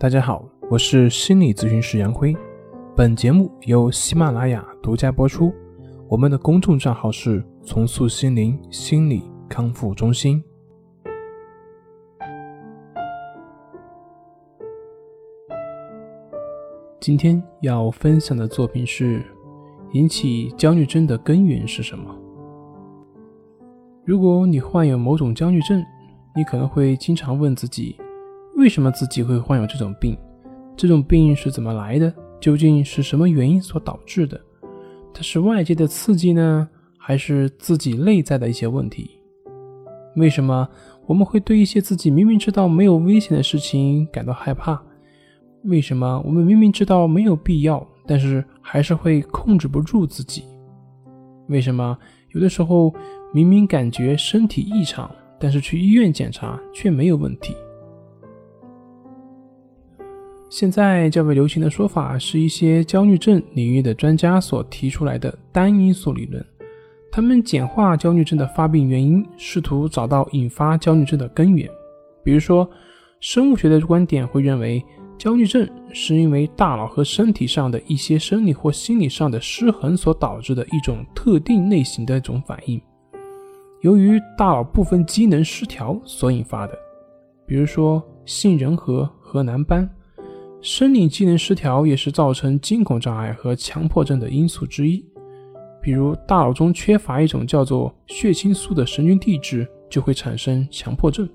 大家好，我是心理咨询师杨辉。本节目由喜马拉雅独家播出。我们的公众账号是“重塑心灵心理康复中心”。今天要分享的作品是：引起焦虑症的根源是什么？如果你患有某种焦虑症，你可能会经常问自己。为什么自己会患有这种病？这种病是怎么来的？究竟是什么原因所导致的？它是外界的刺激呢，还是自己内在的一些问题？为什么我们会对一些自己明明知道没有危险的事情感到害怕？为什么我们明明知道没有必要，但是还是会控制不住自己？为什么有的时候明明感觉身体异常，但是去医院检查却没有问题？现在较为流行的说法是一些焦虑症领域的专家所提出来的单因素理论。他们简化焦虑症的发病原因，试图找到引发焦虑症的根源。比如说，生物学的观点会认为，焦虑症是因为大脑和身体上的一些生理或心理上的失衡所导致的一种特定类型的一种反应，由于大脑部分机能失调所引发的。比如说，杏仁核和蓝斑。生理机能失调也是造成惊恐障碍和强迫症的因素之一。比如，大脑中缺乏一种叫做血清素的神经递质，就会产生强迫症。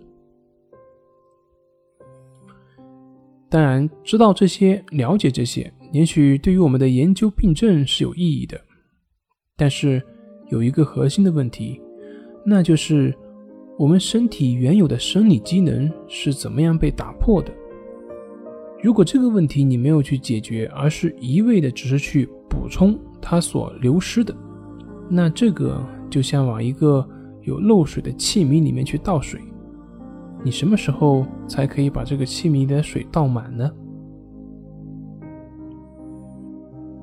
当然，知道这些、了解这些，也许对于我们的研究病症是有意义的。但是，有一个核心的问题，那就是我们身体原有的生理机能是怎么样被打破的。如果这个问题你没有去解决，而是一味的只是去补充它所流失的，那这个就像往一个有漏水的器皿里面去倒水，你什么时候才可以把这个器皿的水倒满呢？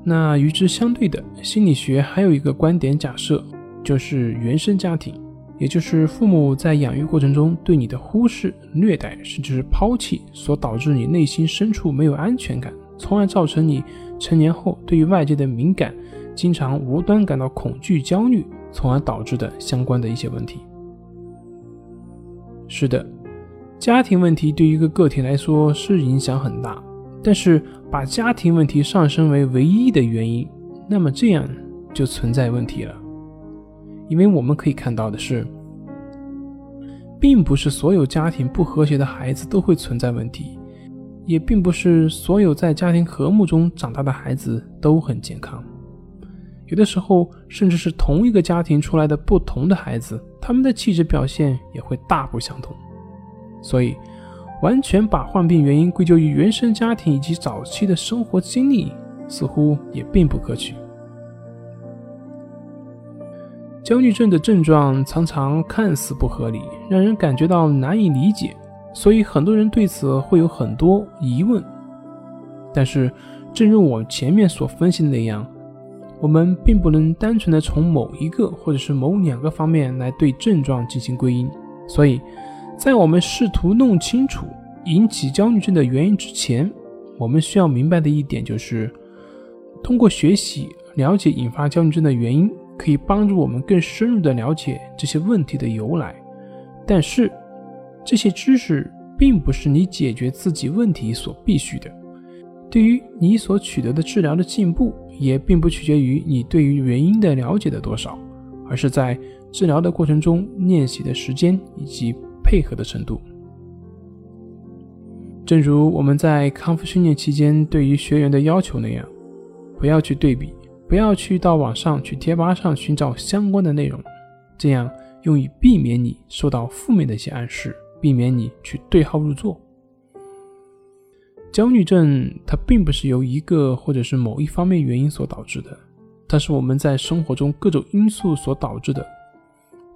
那与之相对的，心理学还有一个观点假设，就是原生家庭。也就是父母在养育过程中对你的忽视、虐待，甚至是抛弃，所导致你内心深处没有安全感，从而造成你成年后对于外界的敏感，经常无端感到恐惧、焦虑，从而导致的相关的一些问题。是的，家庭问题对于一个个体来说是影响很大，但是把家庭问题上升为唯一的原因，那么这样就存在问题了。因为我们可以看到的是，并不是所有家庭不和谐的孩子都会存在问题，也并不是所有在家庭和睦中长大的孩子都很健康。有的时候，甚至是同一个家庭出来的不同的孩子，他们的气质表现也会大不相同。所以，完全把患病原因归咎于原生家庭以及早期的生活经历，似乎也并不可取。焦虑症的症状常常看似不合理，让人感觉到难以理解，所以很多人对此会有很多疑问。但是，正如我前面所分析的那样，我们并不能单纯的从某一个或者是某两个方面来对症状进行归因。所以，在我们试图弄清楚引起焦虑症的原因之前，我们需要明白的一点就是，通过学习了解引发焦虑症的原因。可以帮助我们更深入的了解这些问题的由来，但是这些知识并不是你解决自己问题所必须的。对于你所取得的治疗的进步，也并不取决于你对于原因的了解的多少，而是在治疗的过程中练习的时间以及配合的程度。正如我们在康复训练期间对于学员的要求那样，不要去对比。不要去到网上去贴吧上寻找相关的内容，这样用以避免你受到负面的一些暗示，避免你去对号入座。焦虑症它并不是由一个或者是某一方面原因所导致的，它是我们在生活中各种因素所导致的，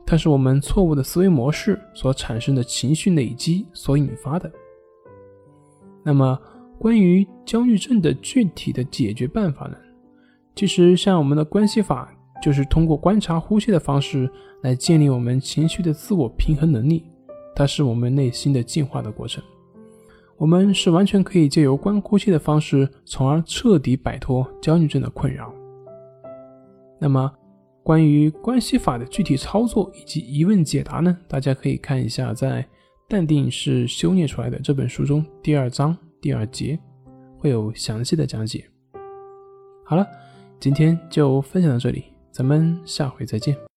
它是我们错误的思维模式所产生的情绪累积所引发的。那么，关于焦虑症的具体的解决办法呢？其实，像我们的关系法，就是通过观察呼吸的方式来建立我们情绪的自我平衡能力。它是我们内心的进化的过程。我们是完全可以借由观呼吸的方式，从而彻底摆脱焦虑症的困扰。那么，关于关系法的具体操作以及疑问解答呢？大家可以看一下在《淡定是修炼出来的》这本书中第二章第二节，会有详细的讲解。好了，今天就分享到这里，咱们下回再见。